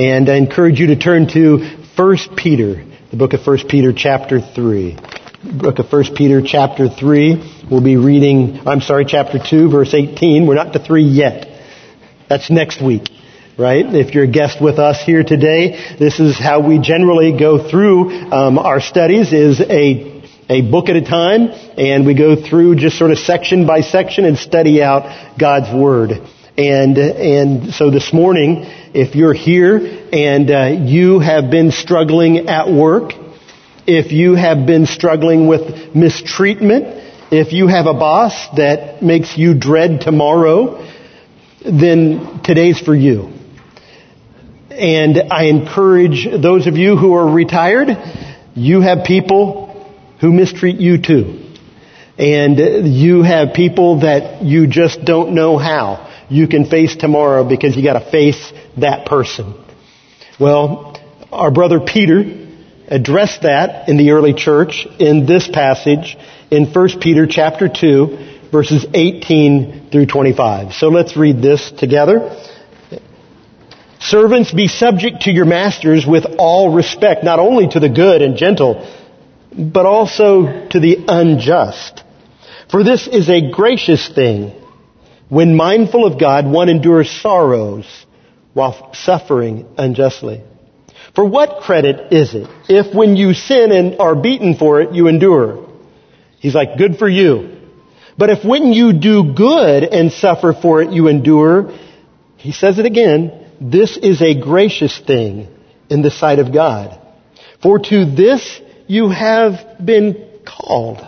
And I encourage you to turn to 1 Peter, the book of 1 Peter chapter 3. Book of 1 Peter chapter 3. We'll be reading, I'm sorry, chapter 2 verse 18. We're not to 3 yet. That's next week right? If you're a guest with us here today, this is how we generally go through um, our studies is a, a book at a time, and we go through just sort of section by section and study out God's Word. And, and so this morning, if you're here and uh, you have been struggling at work, if you have been struggling with mistreatment, if you have a boss that makes you dread tomorrow, then today's for you. And I encourage those of you who are retired, you have people who mistreat you too. And you have people that you just don't know how you can face tomorrow because you gotta face that person. Well, our brother Peter addressed that in the early church in this passage in 1 Peter chapter 2 verses 18 through 25. So let's read this together. Servants, be subject to your masters with all respect, not only to the good and gentle, but also to the unjust. For this is a gracious thing. When mindful of God, one endures sorrows while suffering unjustly. For what credit is it if when you sin and are beaten for it, you endure? He's like, good for you. But if when you do good and suffer for it, you endure, he says it again, this is a gracious thing in the sight of God. For to this you have been called.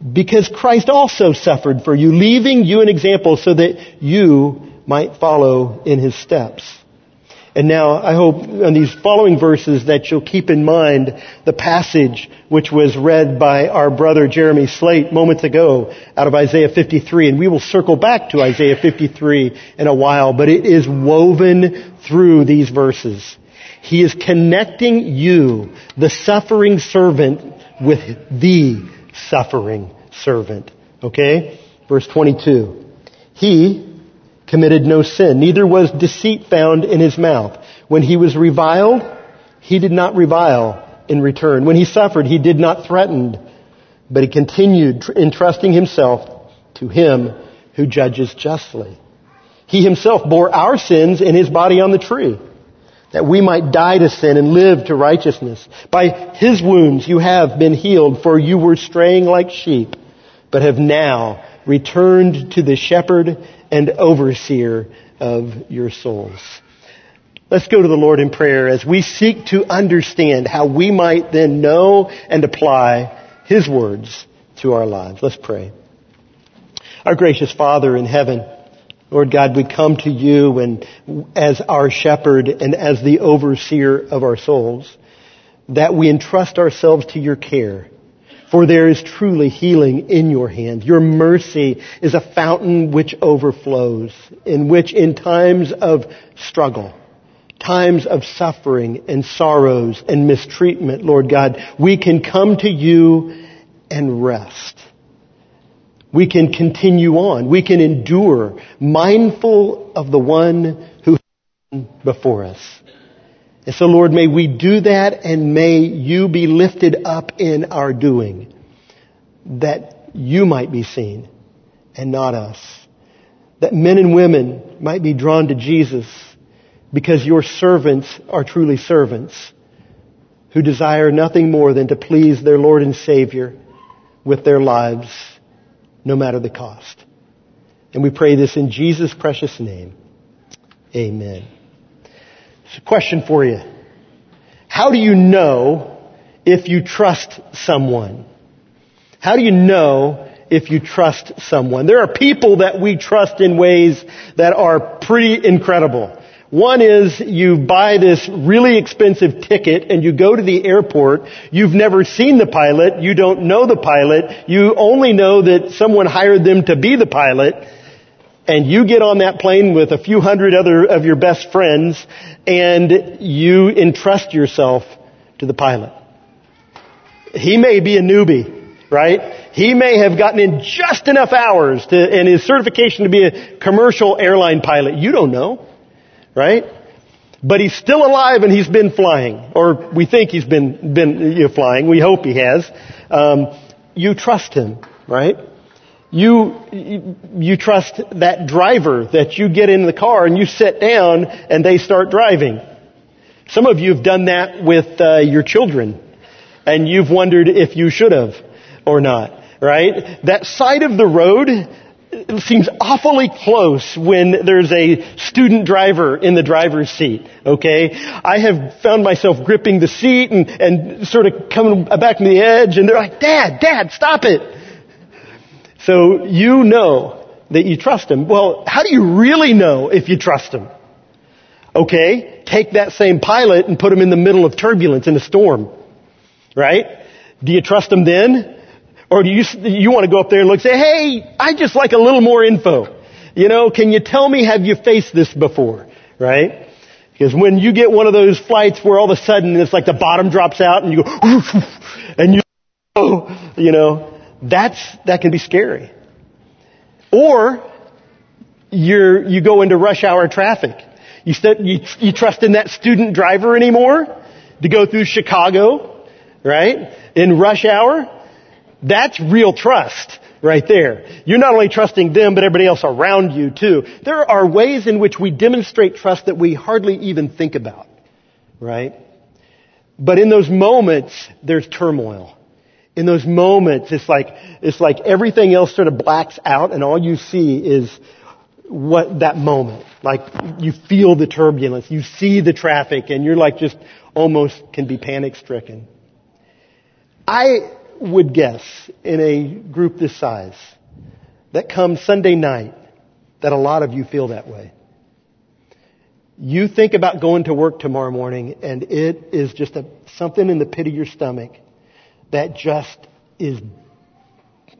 Because Christ also suffered for you, leaving you an example so that you might follow in his steps. And now I hope on these following verses that you'll keep in mind the passage which was read by our brother Jeremy Slate moments ago out of Isaiah 53. And we will circle back to Isaiah 53 in a while, but it is woven through these verses. He is connecting you, the suffering servant, with the suffering servant. Okay? Verse 22. He, committed no sin, neither was deceit found in his mouth. When he was reviled, he did not revile in return. When he suffered, he did not threaten, but he continued entrusting himself to him who judges justly. He himself bore our sins in his body on the tree, that we might die to sin and live to righteousness. By his wounds you have been healed, for you were straying like sheep, but have now returned to the shepherd and overseer of your souls. Let's go to the Lord in prayer as we seek to understand how we might then know and apply His words to our lives. Let's pray. Our gracious Father in heaven, Lord God, we come to you and as our shepherd and as the overseer of our souls, that we entrust ourselves to your care for there is truly healing in your hand. Your mercy is a fountain which overflows, in which in times of struggle, times of suffering and sorrows and mistreatment, Lord God, we can come to you and rest. We can continue on. We can endure, mindful of the one who before us. And so Lord, may we do that and may you be lifted up in our doing that you might be seen and not us. That men and women might be drawn to Jesus because your servants are truly servants who desire nothing more than to please their Lord and Savior with their lives, no matter the cost. And we pray this in Jesus' precious name. Amen. A question for you. How do you know if you trust someone? How do you know if you trust someone? There are people that we trust in ways that are pretty incredible. One is you buy this really expensive ticket and you go to the airport. You've never seen the pilot. You don't know the pilot. You only know that someone hired them to be the pilot and you get on that plane with a few hundred other of your best friends and you entrust yourself to the pilot. He may be a newbie, right? He may have gotten in just enough hours to, and his certification to be a commercial airline pilot. You don't know, right? But he's still alive and he's been flying. Or we think he's been, been you know, flying. We hope he has. Um, you trust him, right? You, you, trust that driver that you get in the car and you sit down and they start driving. Some of you have done that with uh, your children and you've wondered if you should have or not, right? That side of the road seems awfully close when there's a student driver in the driver's seat, okay? I have found myself gripping the seat and, and sort of coming back to the edge and they're like, Dad, Dad, stop it. So you know that you trust him. Well, how do you really know if you trust him? Okay, take that same pilot and put him in the middle of turbulence in a storm. Right? Do you trust him then? Or do you, you want to go up there and look say, hey, I just like a little more info. You know, can you tell me, have you faced this before? Right? Because when you get one of those flights where all of a sudden it's like the bottom drops out and you go, and you, you know, that's, that can be scary. Or, you're, you go into rush hour traffic. You, st- you, you trust in that student driver anymore to go through Chicago, right? In rush hour? That's real trust right there. You're not only trusting them, but everybody else around you too. There are ways in which we demonstrate trust that we hardly even think about, right? But in those moments, there's turmoil. In those moments, it's like, it's like everything else sort of blacks out and all you see is what that moment. Like you feel the turbulence, you see the traffic and you're like just almost can be panic stricken. I would guess in a group this size that come Sunday night that a lot of you feel that way. You think about going to work tomorrow morning and it is just a, something in the pit of your stomach that just is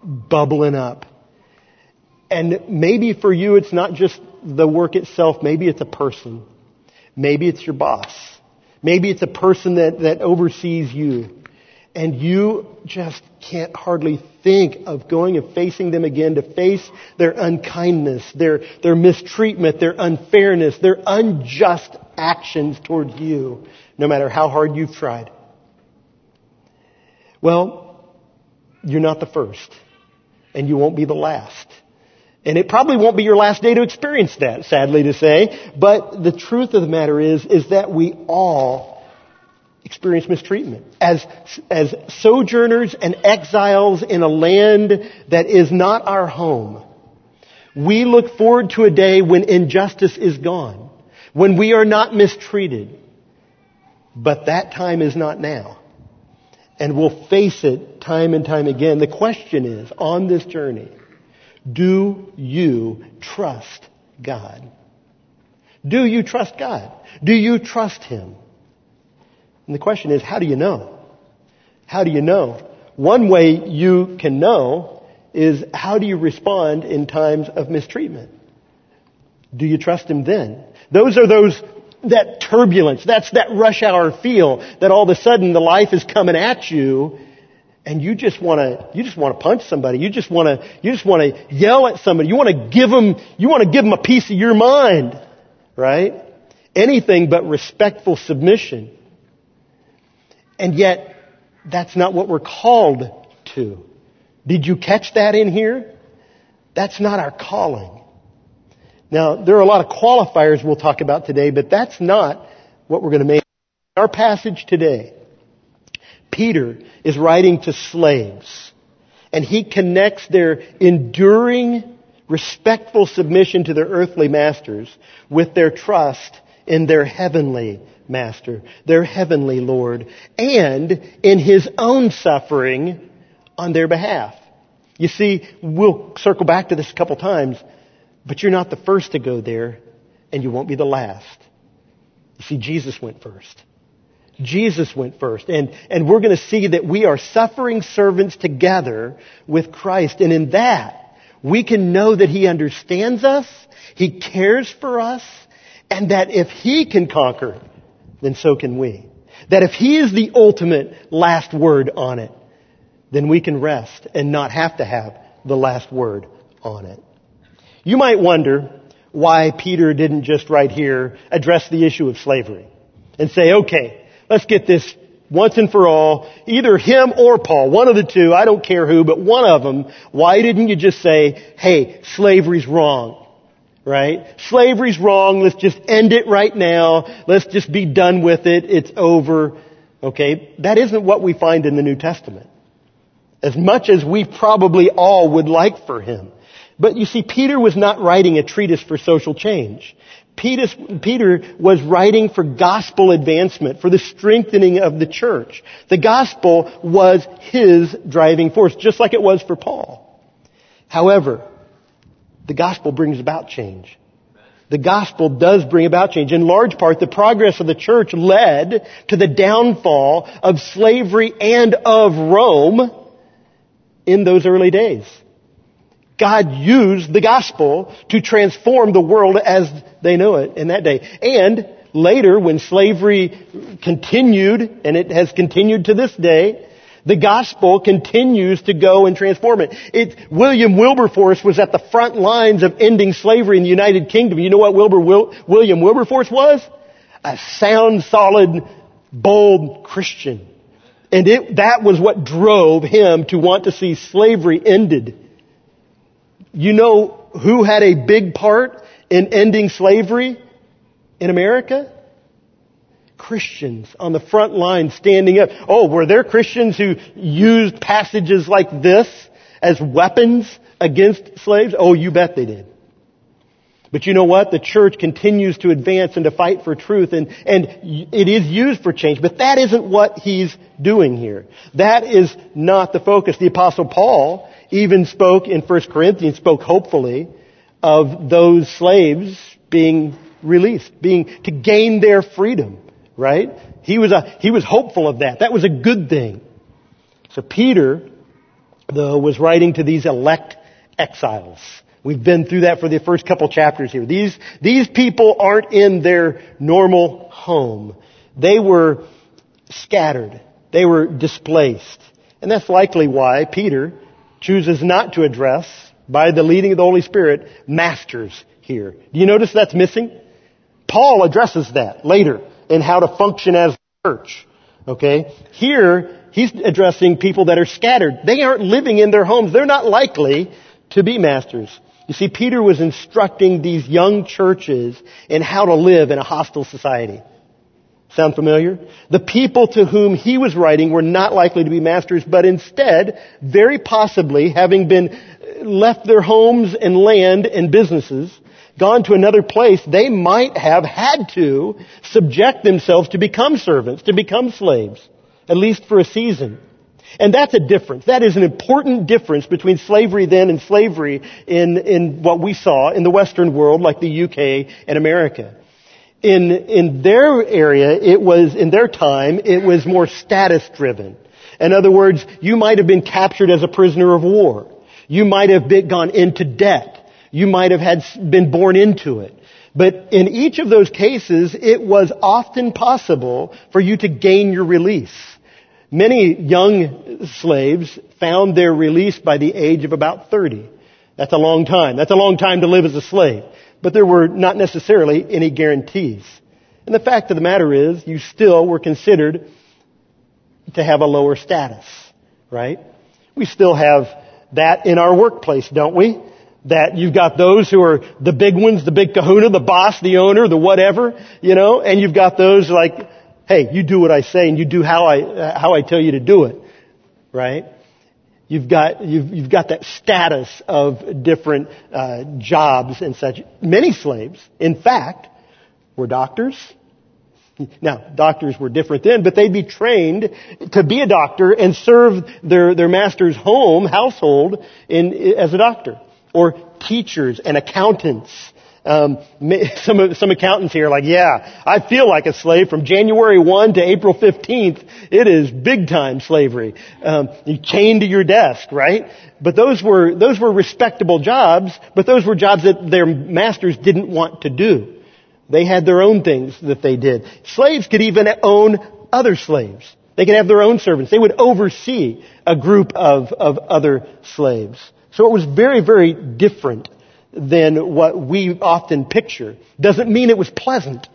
bubbling up. And maybe for you it's not just the work itself, maybe it's a person. Maybe it's your boss. Maybe it's a person that, that oversees you and you just can't hardly think of going and facing them again to face their unkindness, their, their mistreatment, their unfairness, their unjust actions towards you, no matter how hard you've tried. Well, you're not the first, and you won't be the last. And it probably won't be your last day to experience that, sadly to say. But the truth of the matter is, is that we all experience mistreatment. As, as sojourners and exiles in a land that is not our home, we look forward to a day when injustice is gone, when we are not mistreated. But that time is not now. And we'll face it time and time again. The question is, on this journey, do you trust God? Do you trust God? Do you trust Him? And the question is, how do you know? How do you know? One way you can know is how do you respond in times of mistreatment? Do you trust Him then? Those are those, that turbulence, that's that rush hour feel that all of a sudden the life is coming at you and you just want to you just want to punch somebody you just want to you just want to yell at somebody you want to give them you want to give them a piece of your mind right anything but respectful submission and yet, that's not what we're called to. Did you catch that in here? That's not our calling. Now, there are a lot of qualifiers we'll talk about today, but that's not what we're going to make. Our passage today, Peter is writing to slaves, and he connects their enduring, respectful submission to their earthly masters with their trust in their heavenly master, their heavenly Lord, and in his own suffering on their behalf. You see, we'll circle back to this a couple times, but you're not the first to go there, and you won't be the last. You see, Jesus went first. Jesus went first. And, and we're going to see that we are suffering servants together with Christ. And in that, we can know that He understands us, He cares for us, and that if He can conquer, then so can we. That if He is the ultimate last word on it, then we can rest and not have to have the last word on it. You might wonder, why Peter didn't just right here address the issue of slavery and say, okay, let's get this once and for all, either him or Paul, one of the two, I don't care who, but one of them, why didn't you just say, hey, slavery's wrong? Right? Slavery's wrong, let's just end it right now, let's just be done with it, it's over. Okay? That isn't what we find in the New Testament. As much as we probably all would like for him. But you see, Peter was not writing a treatise for social change. Peter, Peter was writing for gospel advancement, for the strengthening of the church. The gospel was his driving force, just like it was for Paul. However, the gospel brings about change. The gospel does bring about change. In large part, the progress of the church led to the downfall of slavery and of Rome in those early days. God used the gospel to transform the world as they know it in that day. And later, when slavery continued, and it has continued to this day, the gospel continues to go and transform it. it. William Wilberforce was at the front lines of ending slavery in the United Kingdom. You know what Will, William Wilberforce was? A sound, solid, bold Christian. And it, that was what drove him to want to see slavery ended. You know who had a big part in ending slavery in America? Christians on the front line standing up. Oh, were there Christians who used passages like this as weapons against slaves? Oh, you bet they did. But you know what? The church continues to advance and to fight for truth and, and it is used for change. But that isn't what he's doing here. That is not the focus. The apostle Paul even spoke in 1 Corinthians, spoke hopefully of those slaves being released, being, to gain their freedom, right? He was a, he was hopeful of that. That was a good thing. So Peter, though, was writing to these elect exiles. We've been through that for the first couple chapters here. These, these people aren't in their normal home. They were scattered. They were displaced. And that's likely why Peter chooses not to address, by the leading of the Holy Spirit, masters here. Do you notice that's missing? Paul addresses that later in how to function as a church. Okay? Here, he's addressing people that are scattered. They aren't living in their homes. They're not likely to be masters. You see, Peter was instructing these young churches in how to live in a hostile society. Sound familiar? The people to whom he was writing were not likely to be masters, but instead, very possibly, having been left their homes and land and businesses, gone to another place, they might have had to subject themselves to become servants, to become slaves, at least for a season. And that's a difference. That is an important difference between slavery then and slavery in, in what we saw in the Western world, like the UK and America. In, in their area, it was, in their time, it was more status driven. In other words, you might have been captured as a prisoner of war. You might have been, gone into debt. You might have had, been born into it. But in each of those cases, it was often possible for you to gain your release. Many young slaves found their release by the age of about 30. That's a long time. That's a long time to live as a slave but there were not necessarily any guarantees. And the fact of the matter is, you still were considered to have a lower status, right? We still have that in our workplace, don't we? That you've got those who are the big ones, the big kahuna, the boss, the owner, the whatever, you know, and you've got those like, hey, you do what I say and you do how I, how I tell you to do it, right? You've got, you've, you've got that status of different uh, jobs and such. Many slaves, in fact, were doctors. Now, doctors were different then, but they'd be trained to be a doctor and serve their, their master's home, household, in, as a doctor. Or teachers and accountants um, some some accountants here are like, yeah, I feel like a slave from January 1 to April 15th. It is big time slavery. Um, you chained to your desk, right? But those were those were respectable jobs, but those were jobs that their masters didn't want to do. They had their own things that they did. Slaves could even own other slaves. They could have their own servants. They would oversee a group of, of other slaves. So it was very, very different than what we often picture. Doesn't mean it was pleasant.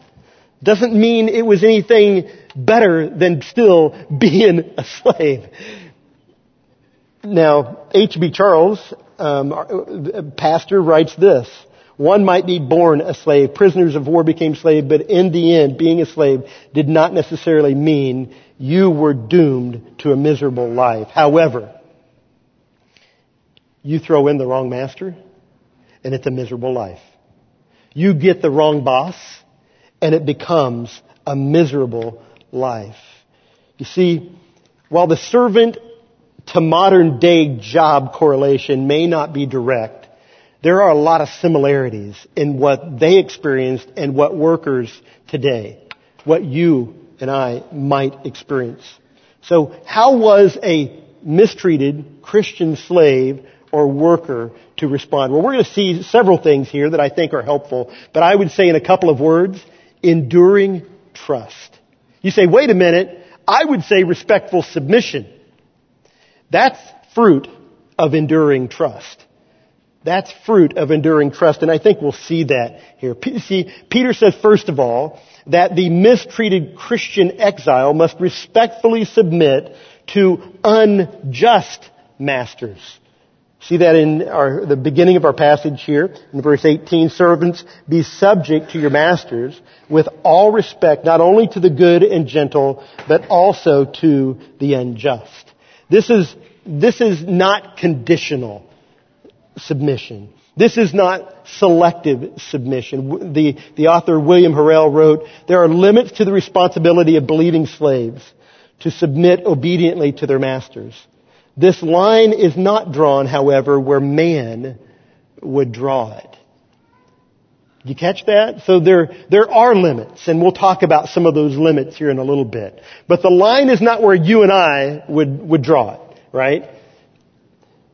Doesn't mean it was anything better than still being a slave. Now, H.B. Charles, um, pastor, writes this. One might be born a slave. Prisoners of war became slaves, but in the end, being a slave did not necessarily mean you were doomed to a miserable life. However, you throw in the wrong master, and it's a miserable life. You get the wrong boss, and it becomes a miserable life. You see, while the servant to modern day job correlation may not be direct, there are a lot of similarities in what they experienced and what workers today, what you and I might experience. So how was a mistreated Christian slave or worker to respond? Well, we're going to see several things here that I think are helpful, but I would say in a couple of words, enduring trust. You say, wait a minute, I would say respectful submission. That's fruit of enduring trust. That's fruit of enduring trust, and I think we'll see that here. See, Peter says, first of all, that the mistreated Christian exile must respectfully submit to unjust masters. See that in our, the beginning of our passage here, in verse 18, servants, be subject to your masters with all respect, not only to the good and gentle, but also to the unjust. This is, this is not conditional submission. This is not selective submission. The, the author William Harrell wrote, there are limits to the responsibility of believing slaves to submit obediently to their masters. This line is not drawn, however, where man would draw it. You catch that? So there, there are limits, and we'll talk about some of those limits here in a little bit. But the line is not where you and I would, would draw it, right?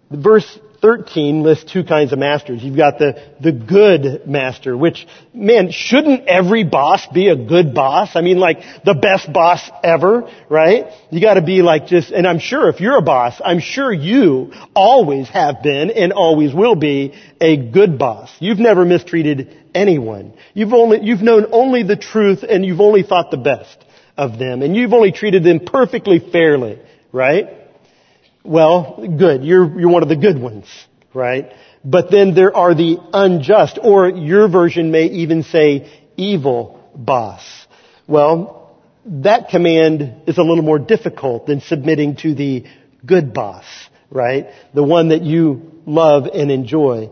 Verse 13 lists two kinds of masters. You've got the, the good master, which, man, shouldn't every boss be a good boss? I mean, like, the best boss ever, right? You gotta be like just, and I'm sure if you're a boss, I'm sure you always have been and always will be a good boss. You've never mistreated anyone. You've only, you've known only the truth and you've only thought the best of them and you've only treated them perfectly fairly, right? Well, good. You're, you're one of the good ones, right? But then there are the unjust, or your version may even say evil boss. Well, that command is a little more difficult than submitting to the good boss, right? The one that you love and enjoy.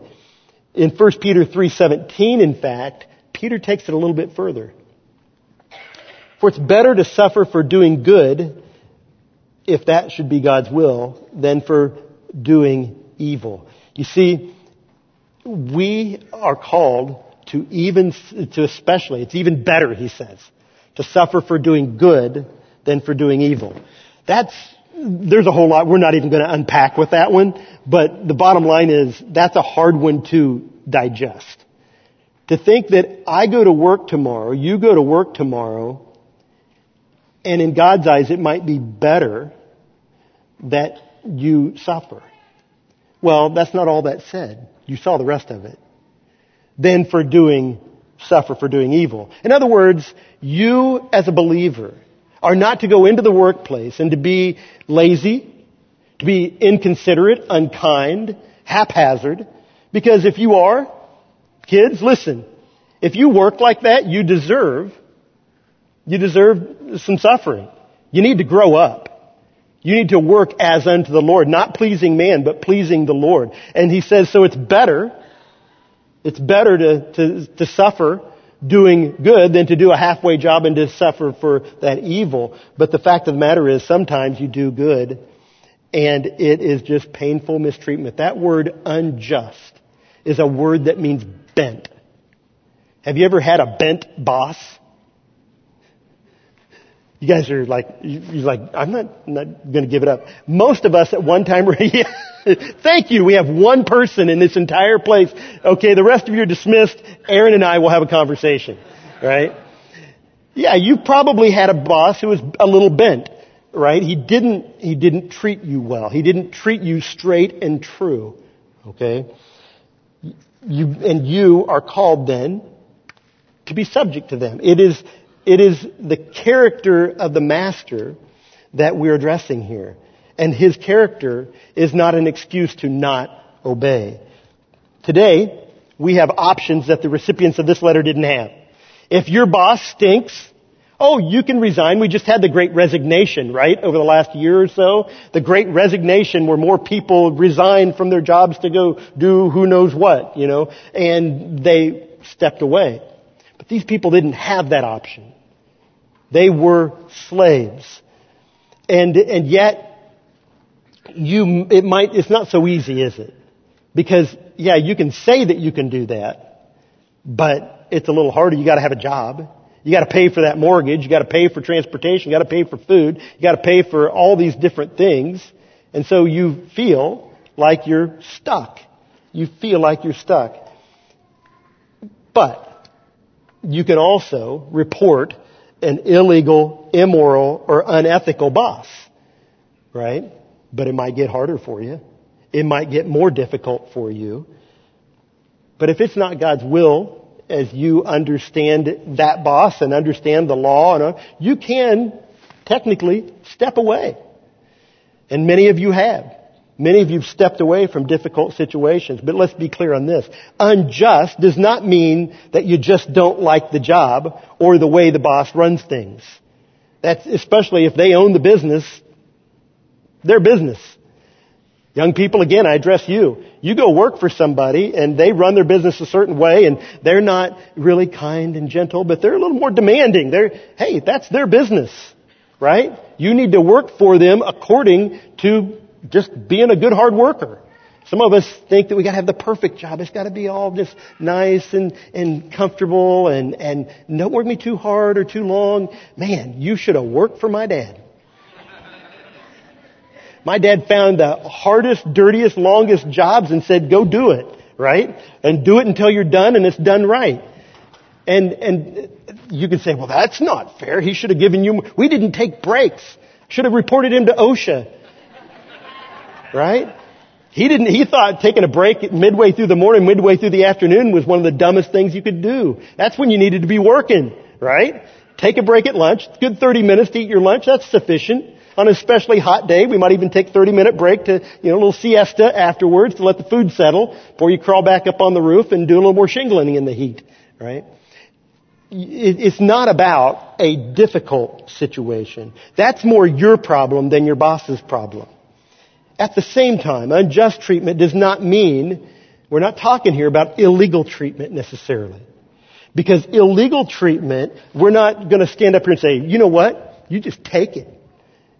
In 1 Peter 3:17, in fact, Peter takes it a little bit further. For it's better to suffer for doing good if that should be God's will, than for doing evil. You see, we are called to even, to especially, it's even better, he says, to suffer for doing good than for doing evil. That's, there's a whole lot, we're not even going to unpack with that one, but the bottom line is, that's a hard one to digest. To think that I go to work tomorrow, you go to work tomorrow, and in God's eyes, it might be better that you suffer. Well, that's not all that said. You saw the rest of it. Then for doing, suffer for doing evil. In other words, you as a believer are not to go into the workplace and to be lazy, to be inconsiderate, unkind, haphazard, because if you are, kids, listen, if you work like that, you deserve you deserve some suffering. You need to grow up. You need to work as unto the Lord, not pleasing man, but pleasing the Lord. And he says, so it's better, it's better to, to, to suffer doing good than to do a halfway job and to suffer for that evil. But the fact of the matter is sometimes you do good and it is just painful mistreatment. That word unjust is a word that means bent. Have you ever had a bent boss? You guys are like, you're like, I'm not, not going to give it up. Most of us at one time yeah, thank you. We have one person in this entire place. Okay, the rest of you are dismissed. Aaron and I will have a conversation, right? Yeah, you probably had a boss who was a little bent, right? He didn't, he didn't treat you well. He didn't treat you straight and true, okay? you, and you are called then to be subject to them. It is, it is the character of the master that we're addressing here. And his character is not an excuse to not obey. Today, we have options that the recipients of this letter didn't have. If your boss stinks, oh, you can resign. We just had the great resignation, right? Over the last year or so. The great resignation where more people resigned from their jobs to go do who knows what, you know, and they stepped away. But these people didn't have that option. They were slaves. And, and yet, you, it might, it's not so easy, is it? Because, yeah, you can say that you can do that, but it's a little harder. You gotta have a job. You gotta pay for that mortgage. You gotta pay for transportation. You gotta pay for food. You gotta pay for all these different things. And so you feel like you're stuck. You feel like you're stuck. But, you can also report an illegal, immoral, or unethical boss. Right? But it might get harder for you. It might get more difficult for you. But if it's not God's will, as you understand that boss and understand the law, and you can technically step away. And many of you have. Many of you have stepped away from difficult situations. But let's be clear on this. Unjust does not mean that you just don't like the job or the way the boss runs things. That's especially if they own the business, their business. Young people, again, I address you. You go work for somebody and they run their business a certain way and they're not really kind and gentle, but they're a little more demanding. They're, hey, that's their business, right? You need to work for them according to just being a good hard worker. Some of us think that we gotta have the perfect job. It's gotta be all just nice and, and comfortable and, and don't work me too hard or too long. Man, you should have worked for my dad. My dad found the hardest, dirtiest, longest jobs and said, go do it, right? And do it until you're done and it's done right. And, and you can say, well, that's not fair. He should have given you, we didn't take breaks. Should have reported him to OSHA. Right? He didn't, he thought taking a break midway through the morning, midway through the afternoon was one of the dumbest things you could do. That's when you needed to be working, right? Take a break at lunch. Good 30 minutes to eat your lunch. That's sufficient. On an especially hot day, we might even take 30 minute break to, you know, a little siesta afterwards to let the food settle before you crawl back up on the roof and do a little more shingling in the heat, right? It's not about a difficult situation. That's more your problem than your boss's problem. At the same time, unjust treatment does not mean we're not talking here about illegal treatment necessarily. Because illegal treatment, we're not going to stand up here and say, you know what? You just take it.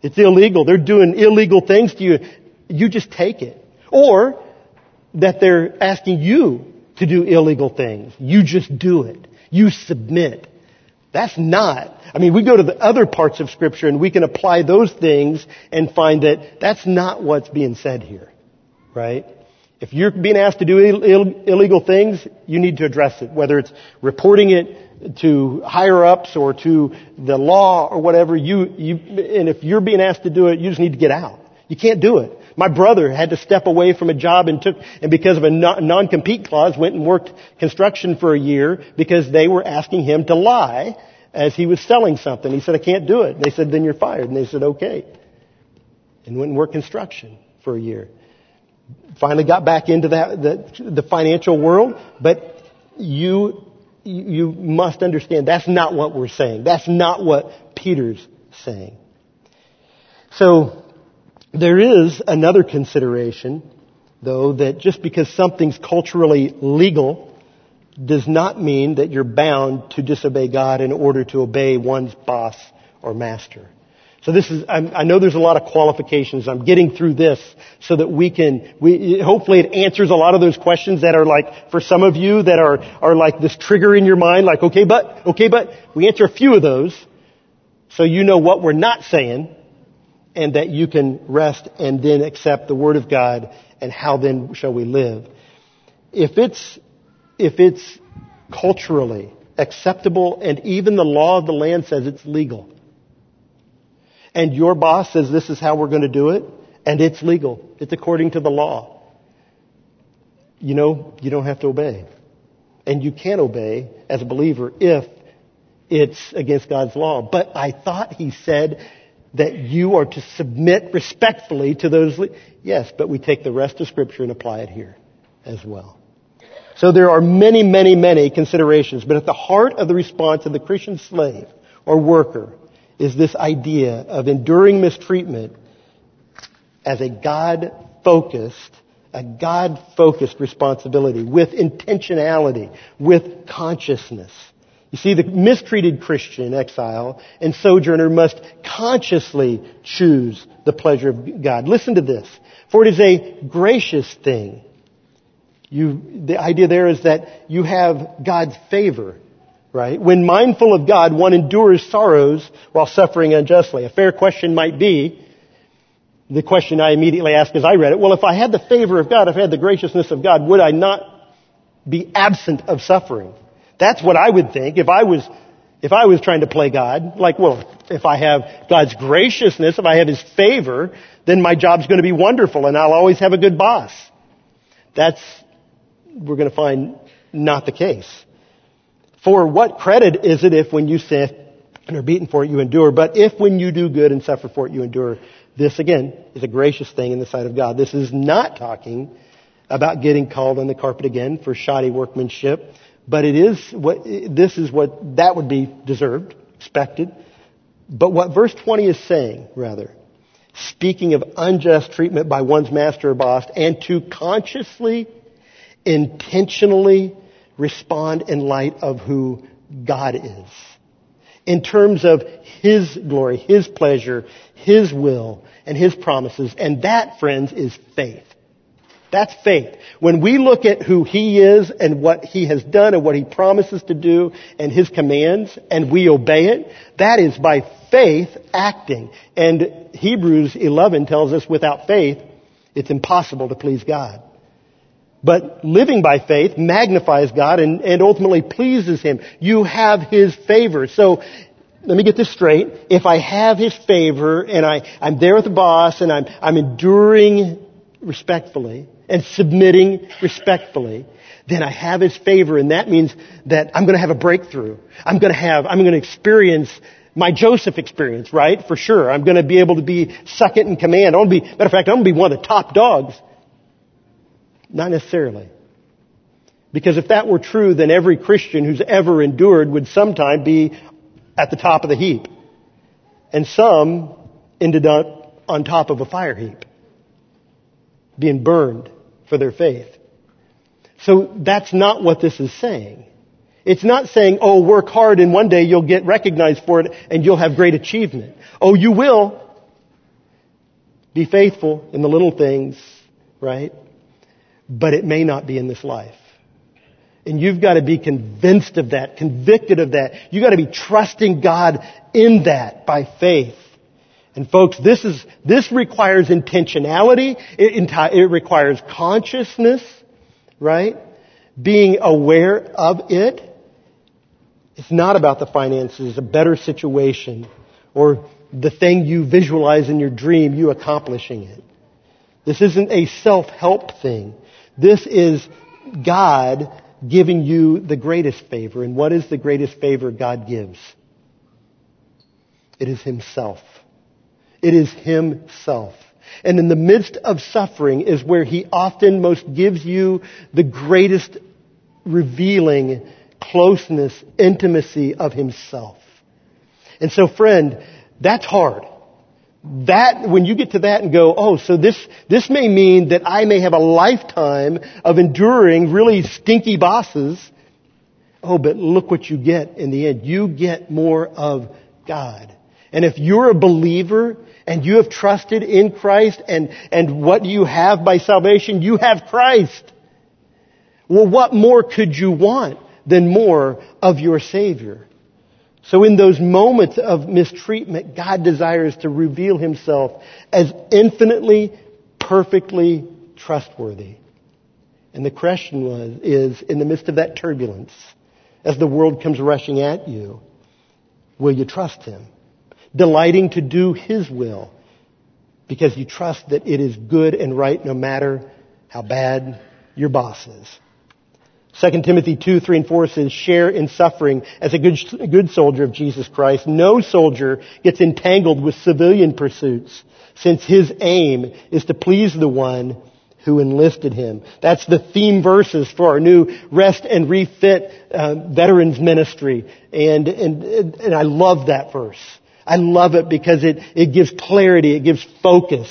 It's illegal. They're doing illegal things to you. You just take it. Or that they're asking you to do illegal things. You just do it. You submit. That's not, I mean, we go to the other parts of scripture and we can apply those things and find that that's not what's being said here. Right? If you're being asked to do Ill- Ill- illegal things, you need to address it. Whether it's reporting it to higher ups or to the law or whatever, you, you, and if you're being asked to do it, you just need to get out. You can't do it. My brother had to step away from a job and took, and because of a non-compete clause, went and worked construction for a year because they were asking him to lie as he was selling something. He said, I can't do it. And they said, then you're fired. And they said, okay. And went and worked construction for a year. Finally got back into that, the, the financial world, but you you must understand that's not what we're saying. That's not what Peter's saying. So, there is another consideration, though, that just because something's culturally legal does not mean that you're bound to disobey God in order to obey one's boss or master. So this is, I'm, i know there's a lot of qualifications. I'm getting through this so that we can, we, hopefully it answers a lot of those questions that are like, for some of you that are, are like this trigger in your mind, like, okay, but, okay, but, we answer a few of those so you know what we're not saying and that you can rest and then accept the Word of God and how then shall we live. If it's, if it's culturally acceptable and even the law of the land says it's legal, and your boss says this is how we're going to do it, and it's legal. It's according to the law. you know, you don't have to obey. And you can obey as a believer if it's against God's law. But I thought he said that you are to submit respectfully to those. Le- yes, but we take the rest of Scripture and apply it here as well. So there are many, many, many considerations, but at the heart of the response of the Christian slave or worker is this idea of enduring mistreatment as a God-focused, a God-focused responsibility with intentionality, with consciousness. You see, the mistreated Christian exile and sojourner must consciously choose the pleasure of God. Listen to this. For it is a gracious thing. You, the idea there is that you have God's favor, right? When mindful of God, one endures sorrows while suffering unjustly. A fair question might be, the question I immediately asked as I read it, well, if I had the favor of God, if I had the graciousness of God, would I not be absent of suffering? That's what I would think if I was, if I was trying to play God. Like, well, if I have God's graciousness, if I have His favor, then my job's going to be wonderful and I'll always have a good boss. That's, we're going to find not the case. For what credit is it if when you sin and are beaten for it you endure, but if when you do good and suffer for it you endure, this again is a gracious thing in the sight of God. This is not talking about getting called on the carpet again for shoddy workmanship but it is what, this is what, that would be deserved, expected. But what verse 20 is saying, rather, speaking of unjust treatment by one's master or boss, and to consciously, intentionally respond in light of who God is. In terms of His glory, His pleasure, His will, and His promises. And that, friends, is faith. That's faith. When we look at who He is and what He has done and what He promises to do and His commands and we obey it, that is by faith acting. And Hebrews 11 tells us without faith, it's impossible to please God. But living by faith magnifies God and, and ultimately pleases Him. You have His favor. So let me get this straight. If I have His favor and I, I'm there with the boss and I'm, I'm enduring respectfully, and submitting respectfully, then I have His favor and that means that I'm going to have a breakthrough. I'm going to have, I'm going to experience my Joseph experience, right? For sure. I'm going to be able to be second in command. I'm going to be, matter of fact, I'm going to be one of the top dogs. Not necessarily. Because if that were true, then every Christian who's ever endured would sometime be at the top of the heap. And some ended up on top of a fire heap, being burned for their faith. So that's not what this is saying. It's not saying, oh, work hard and one day you'll get recognized for it and you'll have great achievement. Oh, you will. Be faithful in the little things, right? But it may not be in this life. And you've got to be convinced of that, convicted of that. You've got to be trusting God in that by faith. And folks, this is, this requires intentionality. It, it requires consciousness, right? Being aware of it. It's not about the finances, a better situation, or the thing you visualize in your dream, you accomplishing it. This isn't a self-help thing. This is God giving you the greatest favor. And what is the greatest favor God gives? It is Himself. It is Himself. And in the midst of suffering is where He often most gives you the greatest revealing closeness, intimacy of Himself. And so friend, that's hard. That, when you get to that and go, oh, so this, this may mean that I may have a lifetime of enduring really stinky bosses. Oh, but look what you get in the end. You get more of God. And if you're a believer and you have trusted in Christ and, and what you have by salvation, you have Christ. Well, what more could you want than more of your Savior? So in those moments of mistreatment, God desires to reveal Himself as infinitely, perfectly trustworthy. And the question was, is, in the midst of that turbulence, as the world comes rushing at you, will you trust Him? Delighting to do His will because you trust that it is good and right no matter how bad your boss is. 2 Timothy 2, 3, and 4 says, share in suffering as a good, a good soldier of Jesus Christ. No soldier gets entangled with civilian pursuits since his aim is to please the one who enlisted him. That's the theme verses for our new rest and refit uh, veterans ministry. And, and, and I love that verse. I love it because it, it gives clarity, it gives focus,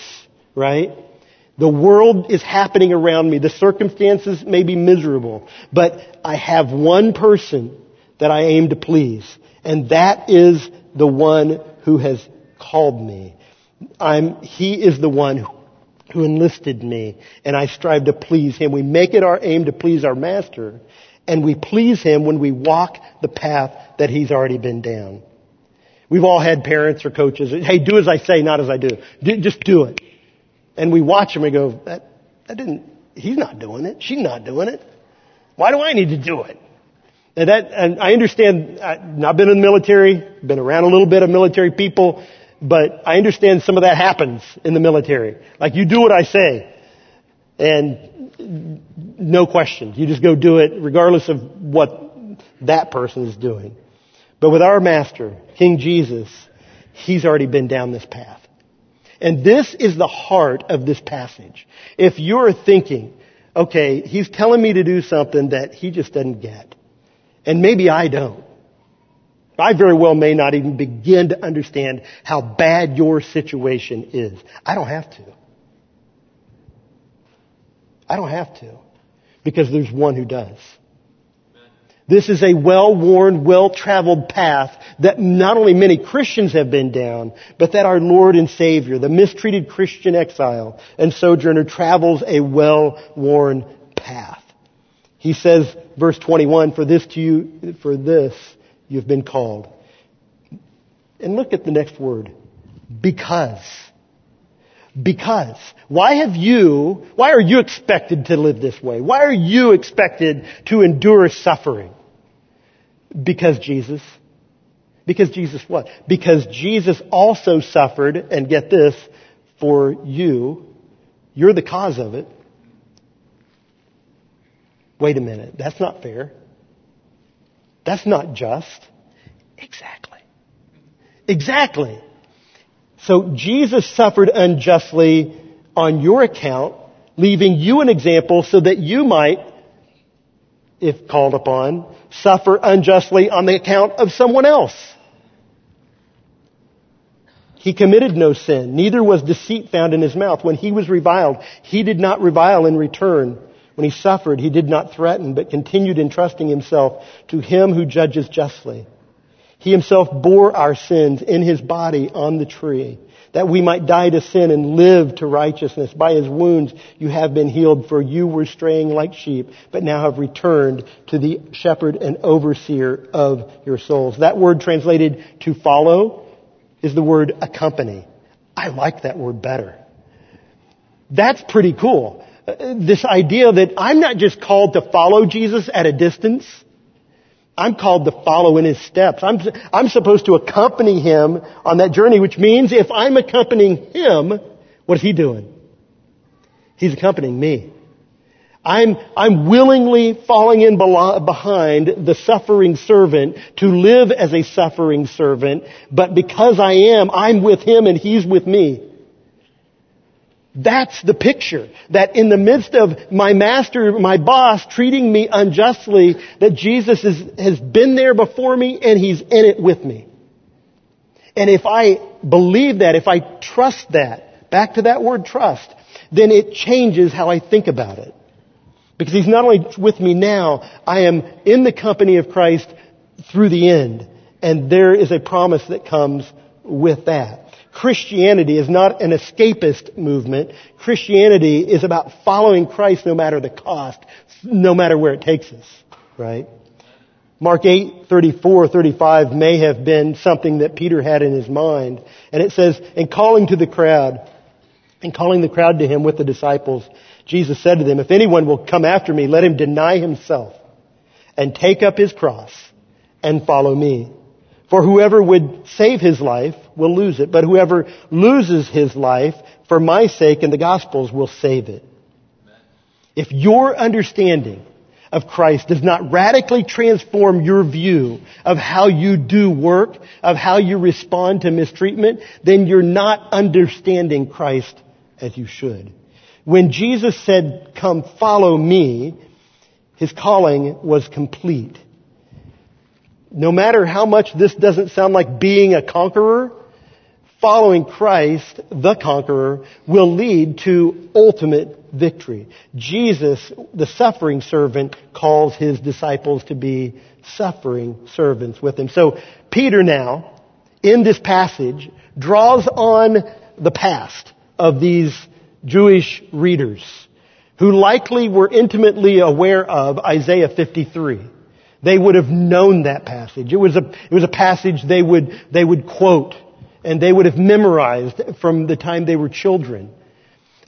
right? The world is happening around me. The circumstances may be miserable, but I have one person that I aim to please, and that is the one who has called me. I'm, he is the one who enlisted me, and I strive to please him. We make it our aim to please our master, and we please him when we walk the path that he's already been down. We've all had parents or coaches, hey, do as I say, not as I do. do just do it. And we watch them and go, that, that didn't, he's not doing it. She's not doing it. Why do I need to do it? And that, and I understand, I've not been in the military, been around a little bit of military people, but I understand some of that happens in the military. Like you do what I say. And no question. You just go do it regardless of what that person is doing. But with our master, King Jesus, he's already been down this path. And this is the heart of this passage. If you're thinking, okay, he's telling me to do something that he just doesn't get. And maybe I don't. I very well may not even begin to understand how bad your situation is. I don't have to. I don't have to. Because there's one who does. This is a well-worn, well-traveled path that not only many Christians have been down, but that our Lord and Savior, the mistreated Christian exile and sojourner, travels a well-worn path. He says, verse 21, for this to you, for this you've been called. And look at the next word. Because. Because. Why have you, why are you expected to live this way? Why are you expected to endure suffering? Because Jesus. Because Jesus what? Because Jesus also suffered, and get this, for you. You're the cause of it. Wait a minute. That's not fair. That's not just. Exactly. Exactly. So Jesus suffered unjustly on your account, leaving you an example so that you might, if called upon, suffer unjustly on the account of someone else. He committed no sin, neither was deceit found in his mouth. When he was reviled, he did not revile in return. When he suffered, he did not threaten, but continued entrusting himself to him who judges justly. He himself bore our sins in his body on the tree, that we might die to sin and live to righteousness. By his wounds you have been healed, for you were straying like sheep, but now have returned to the shepherd and overseer of your souls. That word translated to follow is the word accompany. I like that word better. That's pretty cool uh, this idea that I'm not just called to follow Jesus at a distance. I'm called to follow in his steps. I'm, I'm supposed to accompany him on that journey, which means if I'm accompanying him, what is he doing? He's accompanying me. I'm, I'm willingly falling in behind the suffering servant to live as a suffering servant, but because I am, I'm with him and he's with me. That's the picture. That in the midst of my master, my boss treating me unjustly, that Jesus is, has been there before me and he's in it with me. And if I believe that, if I trust that, back to that word trust, then it changes how I think about it. Because he's not only with me now, I am in the company of Christ through the end. And there is a promise that comes with that. Christianity is not an escapist movement. Christianity is about following Christ no matter the cost, no matter where it takes us, right? Mark 8, 34, 35 may have been something that Peter had in his mind. And it says, and calling to the crowd, and calling the crowd to him with the disciples, Jesus said to them, if anyone will come after me, let him deny himself and take up his cross and follow me. For whoever would save his life will lose it, but whoever loses his life for my sake and the gospel's will save it. if your understanding of Christ does not radically transform your view of how you do work, of how you respond to mistreatment, then you're not understanding Christ as you should. When Jesus said, come follow me, his calling was complete. No matter how much this doesn't sound like being a conqueror, following Christ, the conqueror, will lead to ultimate victory. Jesus, the suffering servant, calls his disciples to be suffering servants with him. So Peter now, in this passage, draws on the past of these Jewish readers who likely were intimately aware of Isaiah 53. They would have known that passage. It was a, it was a passage they would, they would quote and they would have memorized from the time they were children.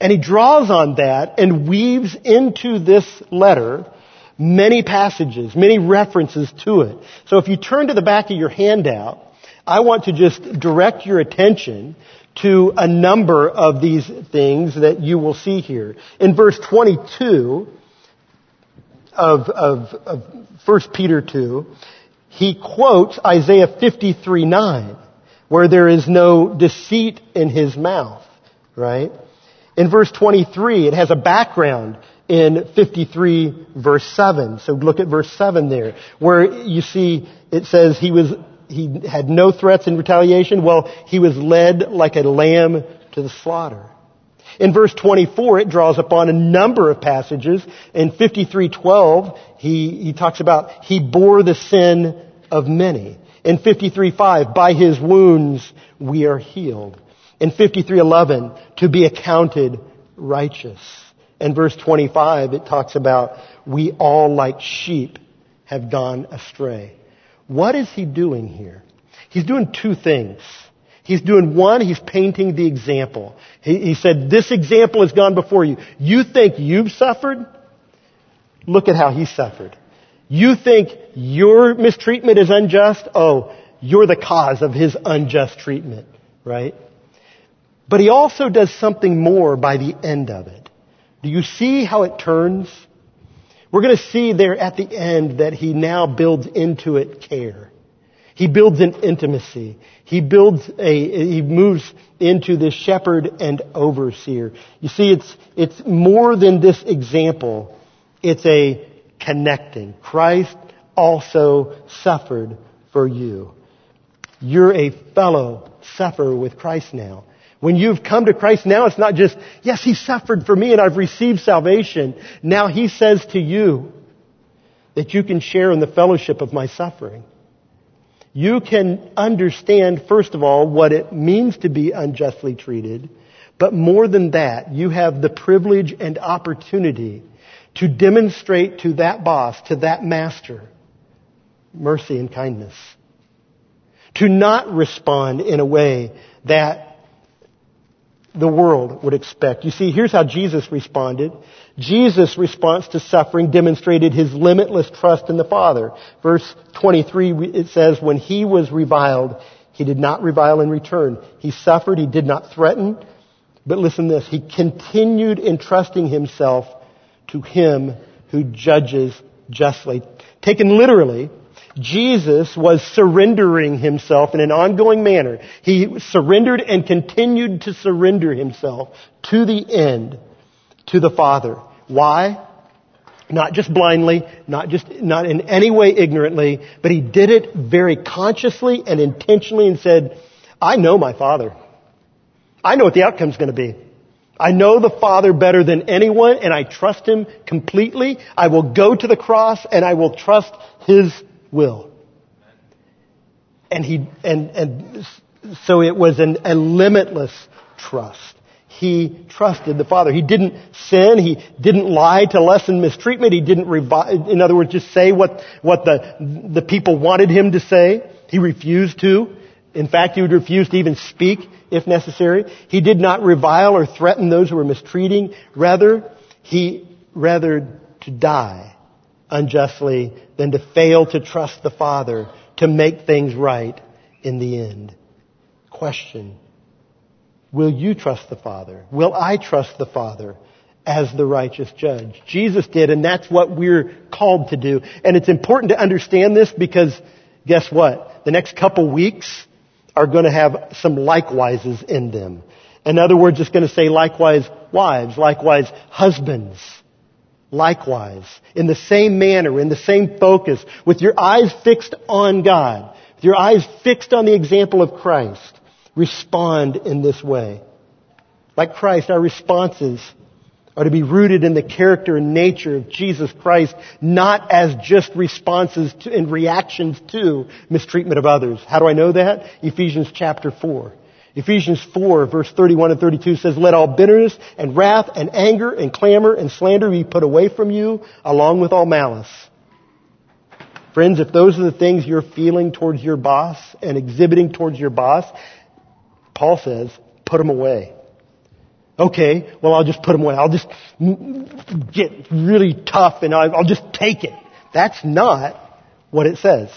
And he draws on that and weaves into this letter many passages, many references to it. So if you turn to the back of your handout, I want to just direct your attention to a number of these things that you will see here. In verse 22 of, of, of 1 Peter 2, he quotes Isaiah 53 9, where there is no deceit in his mouth, right? In verse 23, it has a background in 53 verse 7. So look at verse 7 there, where you see it says he was, he had no threats in retaliation. Well, he was led like a lamb to the slaughter. In verse 24, it draws upon a number of passages. In 53:12, he, he talks about he bore the sin of many. In 53:5, by his wounds we are healed in 53:11 to be accounted righteous. In verse 25 it talks about we all like sheep have gone astray. What is he doing here? He's doing two things. He's doing one, he's painting the example. He, he said, this example has gone before you. You think you've suffered? Look at how he suffered. You think your mistreatment is unjust? Oh, you're the cause of his unjust treatment, right? But he also does something more by the end of it. Do you see how it turns? We're going to see there at the end that he now builds into it care. He builds an intimacy. He builds a, he moves into this shepherd and overseer. You see, it's, it's more than this example. It's a connecting. Christ also suffered for you. You're a fellow sufferer with Christ now. When you've come to Christ now, it's not just, yes, He suffered for me and I've received salvation. Now He says to you that you can share in the fellowship of my suffering. You can understand, first of all, what it means to be unjustly treated, but more than that, you have the privilege and opportunity to demonstrate to that boss, to that master, mercy and kindness. To not respond in a way that the world would expect. You see, here's how Jesus responded. Jesus' response to suffering demonstrated his limitless trust in the Father. Verse 23, it says, when he was reviled, he did not revile in return. He suffered, he did not threaten. But listen this, he continued entrusting himself to him who judges justly. Taken literally, Jesus was surrendering himself in an ongoing manner. He surrendered and continued to surrender himself to the end to the Father. Why? Not just blindly, not just, not in any way ignorantly, but he did it very consciously and intentionally and said, I know my Father. I know what the outcome's going to be. I know the Father better than anyone and I trust Him completely. I will go to the cross and I will trust His will. And he, and, and so it was an, a limitless trust. He trusted the Father. He didn't sin. He didn't lie to lessen mistreatment. He didn't revi- in other words, just say what, what the, the people wanted him to say. He refused to. In fact, he would refuse to even speak if necessary. He did not revile or threaten those who were mistreating. Rather, he, rather to die unjustly than to fail to trust the Father to make things right in the end. Question. Will you trust the Father? Will I trust the Father as the righteous judge. Jesus did, and that's what we're called to do. And it's important to understand this because guess what? The next couple weeks are going to have some likewises in them. In other words, it's going to say likewise wives, likewise husbands, likewise, in the same manner, in the same focus, with your eyes fixed on God, with your eyes fixed on the example of Christ, respond in this way. Like Christ, our responses are to be rooted in the character and nature of Jesus Christ, not as just responses to and reactions to mistreatment of others. How do I know that? Ephesians chapter 4. Ephesians 4 verse 31 and 32 says, Let all bitterness and wrath and anger and clamor and slander be put away from you, along with all malice. Friends, if those are the things you're feeling towards your boss and exhibiting towards your boss, Paul says, put them away. Okay, well I'll just put them away. I'll just get really tough and I'll just take it. That's not what it says.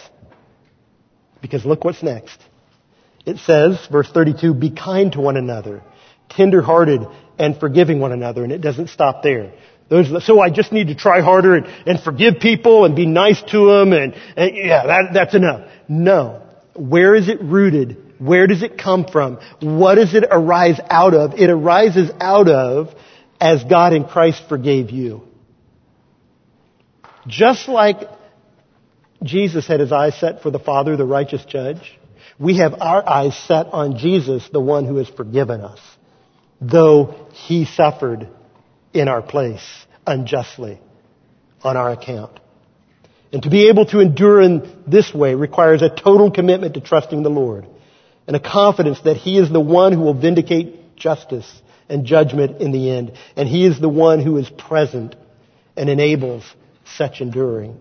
Because look what's next. It says, verse 32, be kind to one another, tenderhearted and forgiving one another. And it doesn't stop there. So I just need to try harder and, and forgive people and be nice to them and, and yeah, that, that's enough. No. Where is it rooted? Where does it come from? What does it arise out of? It arises out of as God in Christ forgave you. Just like Jesus had his eyes set for the Father, the righteous judge, we have our eyes set on Jesus, the one who has forgiven us, though he suffered in our place unjustly on our account. And to be able to endure in this way requires a total commitment to trusting the Lord and a confidence that He is the one who will vindicate justice and judgment in the end. And He is the one who is present and enables such enduring.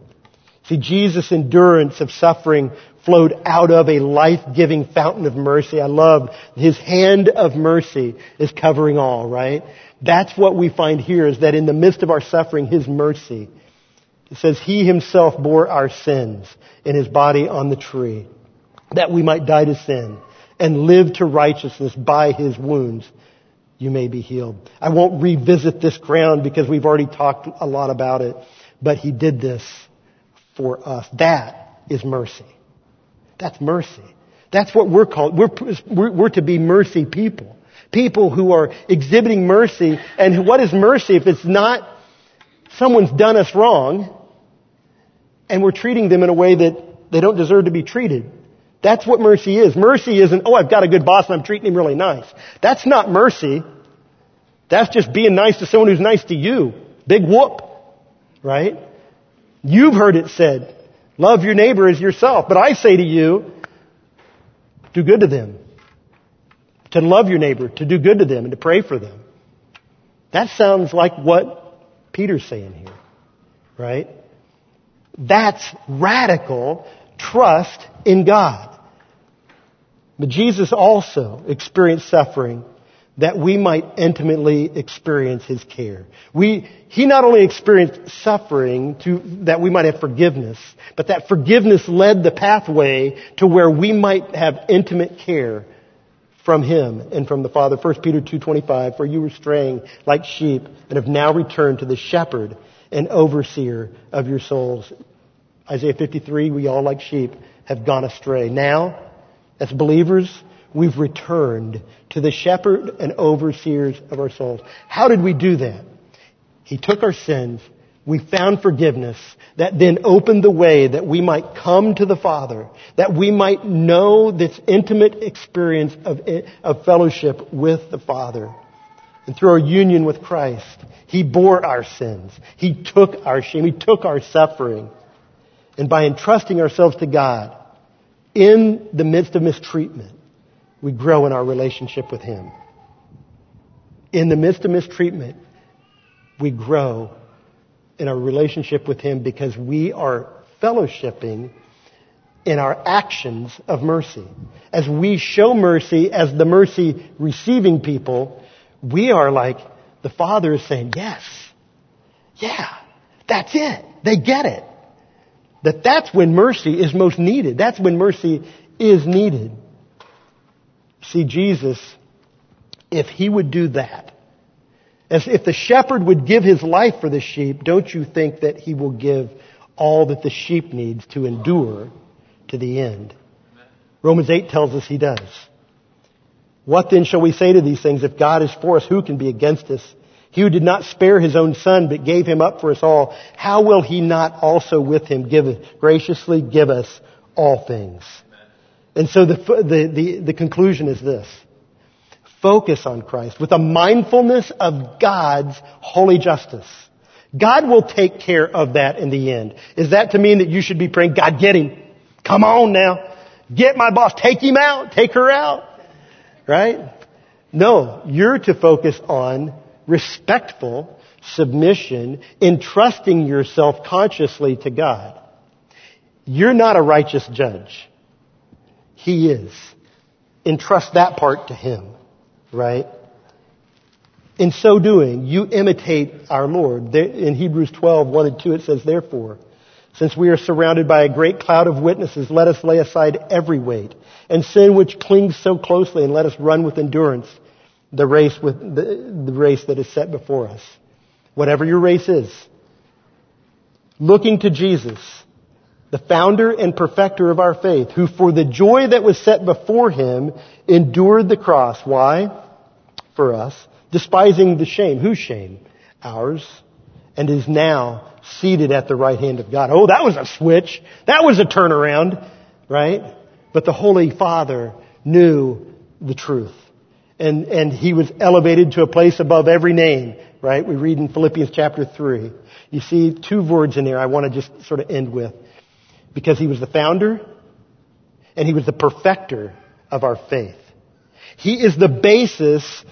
See, Jesus' endurance of suffering flowed out of a life-giving fountain of mercy. I love his hand of mercy is covering all, right? That's what we find here is that in the midst of our suffering, his mercy. It says he himself bore our sins in his body on the tree that we might die to sin and live to righteousness by his wounds. You may be healed. I won't revisit this ground because we've already talked a lot about it, but he did this for us. That is mercy. That's mercy. That's what we're called. We're, we're, to be mercy people. People who are exhibiting mercy. And what is mercy if it's not someone's done us wrong and we're treating them in a way that they don't deserve to be treated? That's what mercy is. Mercy isn't, oh, I've got a good boss and I'm treating him really nice. That's not mercy. That's just being nice to someone who's nice to you. Big whoop. Right? You've heard it said, love your neighbor as yourself. But I say to you, do good to them. To love your neighbor, to do good to them, and to pray for them. That sounds like what Peter's saying here. Right? That's radical trust in God. But Jesus also experienced suffering that we might intimately experience His care. We, He not only experienced suffering to, that we might have forgiveness, but that forgiveness led the pathway to where we might have intimate care from Him and from the Father. 1 Peter 2.25, for you were straying like sheep and have now returned to the shepherd and overseer of your souls. Isaiah 53, we all like sheep have gone astray. Now, as believers, we've returned to the shepherd and overseers of our souls. How did we do that? He took our sins. We found forgiveness that then opened the way that we might come to the Father, that we might know this intimate experience of, of fellowship with the Father. And through our union with Christ, He bore our sins. He took our shame. He took our suffering. And by entrusting ourselves to God in the midst of mistreatment, we grow in our relationship with Him. In the midst of mistreatment, we grow in our relationship with Him because we are fellowshipping in our actions of mercy. As we show mercy as the mercy receiving people, we are like the Father is saying, yes, yeah, that's it. They get it that that's when mercy is most needed. That's when mercy is needed. See, Jesus, if he would do that, As if the shepherd would give his life for the sheep, don't you think that he will give all that the sheep needs to endure to the end? Romans 8 tells us he does. What then shall we say to these things? If God is for us, who can be against us? He who did not spare his own son, but gave him up for us all, how will he not also with him give graciously give us all things? And so the, the, the, the conclusion is this. Focus on Christ with a mindfulness of God's holy justice. God will take care of that in the end. Is that to mean that you should be praying, God, get him. Come on now. Get my boss. Take him out. Take her out. Right? No, you're to focus on respectful submission, entrusting yourself consciously to God. You're not a righteous judge. He is. Entrust that part to Him, right? In so doing, you imitate our Lord. In Hebrews 12, 1 and 2, it says, Therefore, since we are surrounded by a great cloud of witnesses, let us lay aside every weight and sin which clings so closely and let us run with endurance the race with the, the race that is set before us. Whatever your race is. Looking to Jesus, the founder and perfecter of our faith, who for the joy that was set before him endured the cross. Why? For us. Despising the shame. Whose shame? Ours. And is now seated at the right hand of God. Oh, that was a switch. That was a turnaround, right? But the Holy Father knew the truth. And, and he was elevated to a place above every name, right? We read in Philippians chapter 3. You see two words in there I want to just sort of end with. Because he was the founder and he was the perfecter of our faith. He is the basis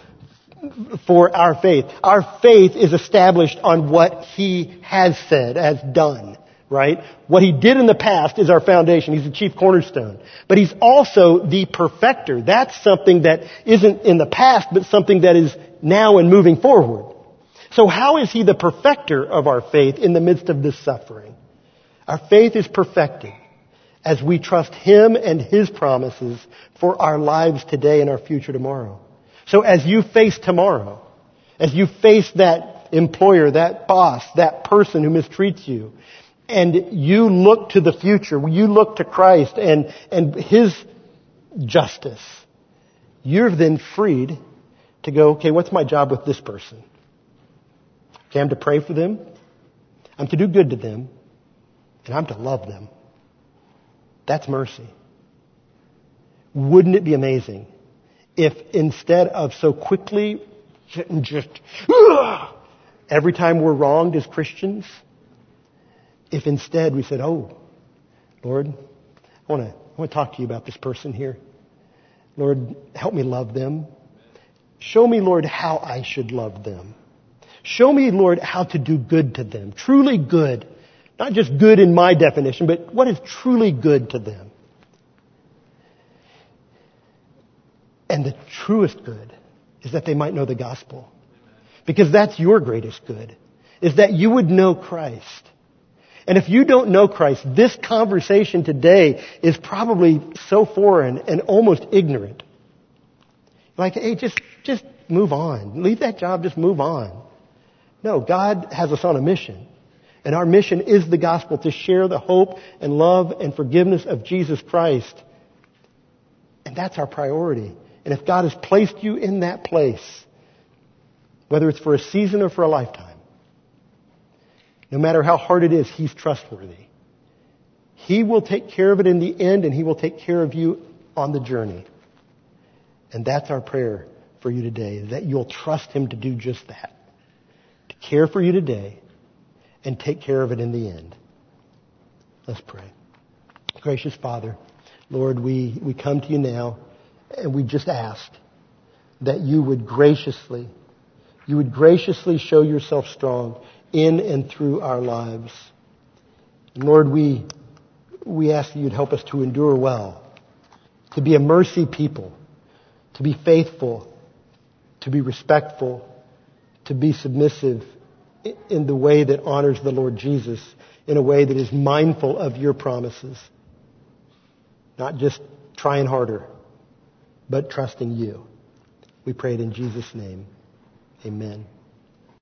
for our faith. Our faith is established on what He has said, has done, right? What He did in the past is our foundation. He's the chief cornerstone. But He's also the perfecter. That's something that isn't in the past, but something that is now and moving forward. So how is He the perfecter of our faith in the midst of this suffering? Our faith is perfected as we trust Him and His promises for our lives today and our future tomorrow. So as you face tomorrow, as you face that employer, that boss, that person who mistreats you, and you look to the future, you look to Christ and, and His justice, you're then freed to go, okay, what's my job with this person? Okay, I'm to pray for them. I'm to do good to them. And I'm to love them. That's mercy. Wouldn't it be amazing if instead of so quickly just every time we're wronged as Christians, if instead we said, "Oh, Lord, I want to I want to talk to you about this person here. Lord, help me love them. Show me, Lord, how I should love them. Show me, Lord, how to do good to them. Truly good. Not just good in my definition, but what is truly good to them. And the truest good is that they might know the gospel. Because that's your greatest good, is that you would know Christ. And if you don't know Christ, this conversation today is probably so foreign and almost ignorant. Like, hey, just, just move on. Leave that job, just move on. No, God has us on a mission. And our mission is the gospel to share the hope and love and forgiveness of Jesus Christ. And that's our priority. And if God has placed you in that place, whether it's for a season or for a lifetime, no matter how hard it is, He's trustworthy. He will take care of it in the end and He will take care of you on the journey. And that's our prayer for you today, that you'll trust Him to do just that. To care for you today and take care of it in the end. Let's pray. Gracious Father, Lord, we, we come to you now. And we just ask that you would graciously, you would graciously show yourself strong in and through our lives. And Lord, we, we ask that you'd help us to endure well, to be a mercy people, to be faithful, to be respectful, to be submissive in the way that honors the Lord Jesus, in a way that is mindful of your promises, not just trying harder but trusting you. We pray it in Jesus' name. Amen.